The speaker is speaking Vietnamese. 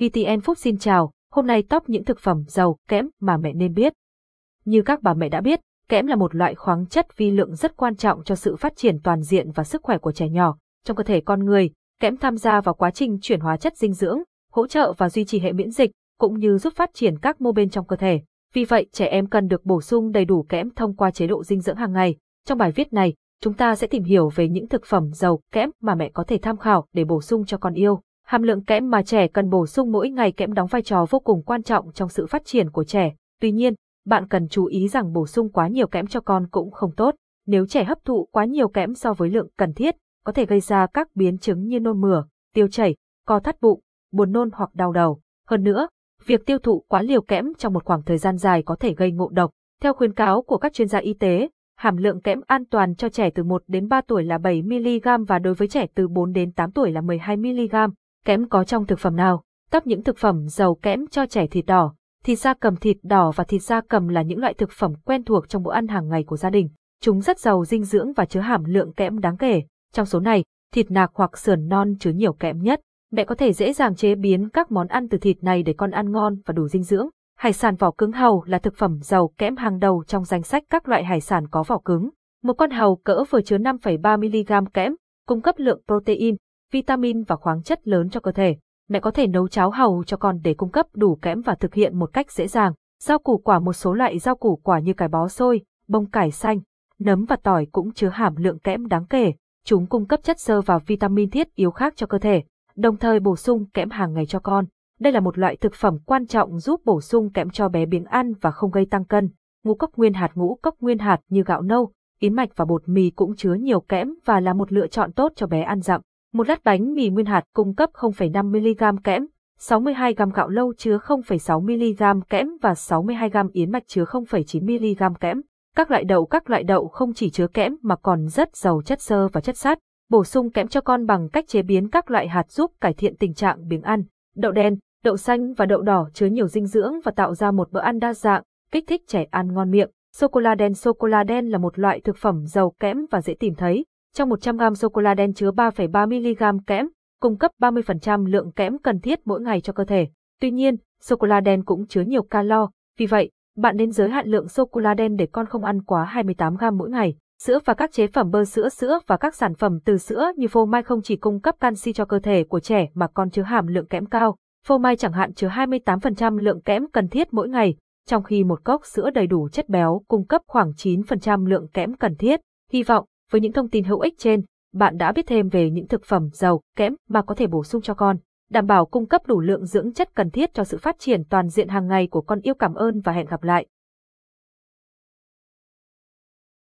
GTN Food xin chào, hôm nay top những thực phẩm giàu kẽm mà mẹ nên biết. Như các bà mẹ đã biết, kẽm là một loại khoáng chất vi lượng rất quan trọng cho sự phát triển toàn diện và sức khỏe của trẻ nhỏ. Trong cơ thể con người, kẽm tham gia vào quá trình chuyển hóa chất dinh dưỡng, hỗ trợ và duy trì hệ miễn dịch, cũng như giúp phát triển các mô bên trong cơ thể. Vì vậy, trẻ em cần được bổ sung đầy đủ kẽm thông qua chế độ dinh dưỡng hàng ngày. Trong bài viết này, chúng ta sẽ tìm hiểu về những thực phẩm giàu kẽm mà mẹ có thể tham khảo để bổ sung cho con yêu. Hàm lượng kẽm mà trẻ cần bổ sung mỗi ngày kẽm đóng vai trò vô cùng quan trọng trong sự phát triển của trẻ. Tuy nhiên, bạn cần chú ý rằng bổ sung quá nhiều kẽm cho con cũng không tốt. Nếu trẻ hấp thụ quá nhiều kẽm so với lượng cần thiết, có thể gây ra các biến chứng như nôn mửa, tiêu chảy, co thắt bụng, buồn nôn hoặc đau đầu. Hơn nữa, việc tiêu thụ quá liều kẽm trong một khoảng thời gian dài có thể gây ngộ độc. Theo khuyến cáo của các chuyên gia y tế, hàm lượng kẽm an toàn cho trẻ từ 1 đến 3 tuổi là 7mg và đối với trẻ từ 4 đến 8 tuổi là 12mg. Kẽm có trong thực phẩm nào? Tấp những thực phẩm giàu kẽm cho trẻ thịt đỏ. Thịt da cầm thịt đỏ và thịt da cầm là những loại thực phẩm quen thuộc trong bữa ăn hàng ngày của gia đình. Chúng rất giàu dinh dưỡng và chứa hàm lượng kẽm đáng kể. Trong số này, thịt nạc hoặc sườn non chứa nhiều kẽm nhất. Mẹ có thể dễ dàng chế biến các món ăn từ thịt này để con ăn ngon và đủ dinh dưỡng. Hải sản vỏ cứng hầu là thực phẩm giàu kẽm hàng đầu trong danh sách các loại hải sản có vỏ cứng. Một con hầu cỡ vừa chứa 5,3 mg kẽm, cung cấp lượng protein, vitamin và khoáng chất lớn cho cơ thể. Mẹ có thể nấu cháo hàu cho con để cung cấp đủ kẽm và thực hiện một cách dễ dàng. Rau củ quả một số loại rau củ quả như cải bó xôi, bông cải xanh, nấm và tỏi cũng chứa hàm lượng kẽm đáng kể. Chúng cung cấp chất xơ và vitamin thiết yếu khác cho cơ thể, đồng thời bổ sung kẽm hàng ngày cho con. Đây là một loại thực phẩm quan trọng giúp bổ sung kẽm cho bé biếng ăn và không gây tăng cân. Ngũ cốc nguyên hạt ngũ cốc nguyên hạt như gạo nâu, yến mạch và bột mì cũng chứa nhiều kẽm và là một lựa chọn tốt cho bé ăn dặm. Một lát bánh mì nguyên hạt cung cấp 0,5mg kẽm, 62g gạo lâu chứa 0,6mg kẽm và 62g yến mạch chứa 0,9mg kẽm. Các loại đậu Các loại đậu không chỉ chứa kẽm mà còn rất giàu chất xơ và chất sắt. Bổ sung kẽm cho con bằng cách chế biến các loại hạt giúp cải thiện tình trạng biếng ăn. Đậu đen, đậu xanh và đậu đỏ chứa nhiều dinh dưỡng và tạo ra một bữa ăn đa dạng, kích thích trẻ ăn ngon miệng. Sô-cô-la đen Sô-cô-la đen là một loại thực phẩm giàu kẽm và dễ tìm thấy. Trong 100g sô-cô-la đen chứa 3,3mg kẽm, cung cấp 30% lượng kẽm cần thiết mỗi ngày cho cơ thể. Tuy nhiên, sô-cô-la đen cũng chứa nhiều calo, vì vậy, bạn nên giới hạn lượng sô-cô-la đen để con không ăn quá 28g mỗi ngày. Sữa và các chế phẩm bơ sữa sữa và các sản phẩm từ sữa như phô mai không chỉ cung cấp canxi cho cơ thể của trẻ mà còn chứa hàm lượng kẽm cao. Phô mai chẳng hạn chứa 28% lượng kẽm cần thiết mỗi ngày, trong khi một cốc sữa đầy đủ chất béo cung cấp khoảng 9% lượng kẽm cần thiết. Hy vọng, với những thông tin hữu ích trên, bạn đã biết thêm về những thực phẩm giàu kẽm mà có thể bổ sung cho con, đảm bảo cung cấp đủ lượng dưỡng chất cần thiết cho sự phát triển toàn diện hàng ngày của con yêu cảm ơn và hẹn gặp lại.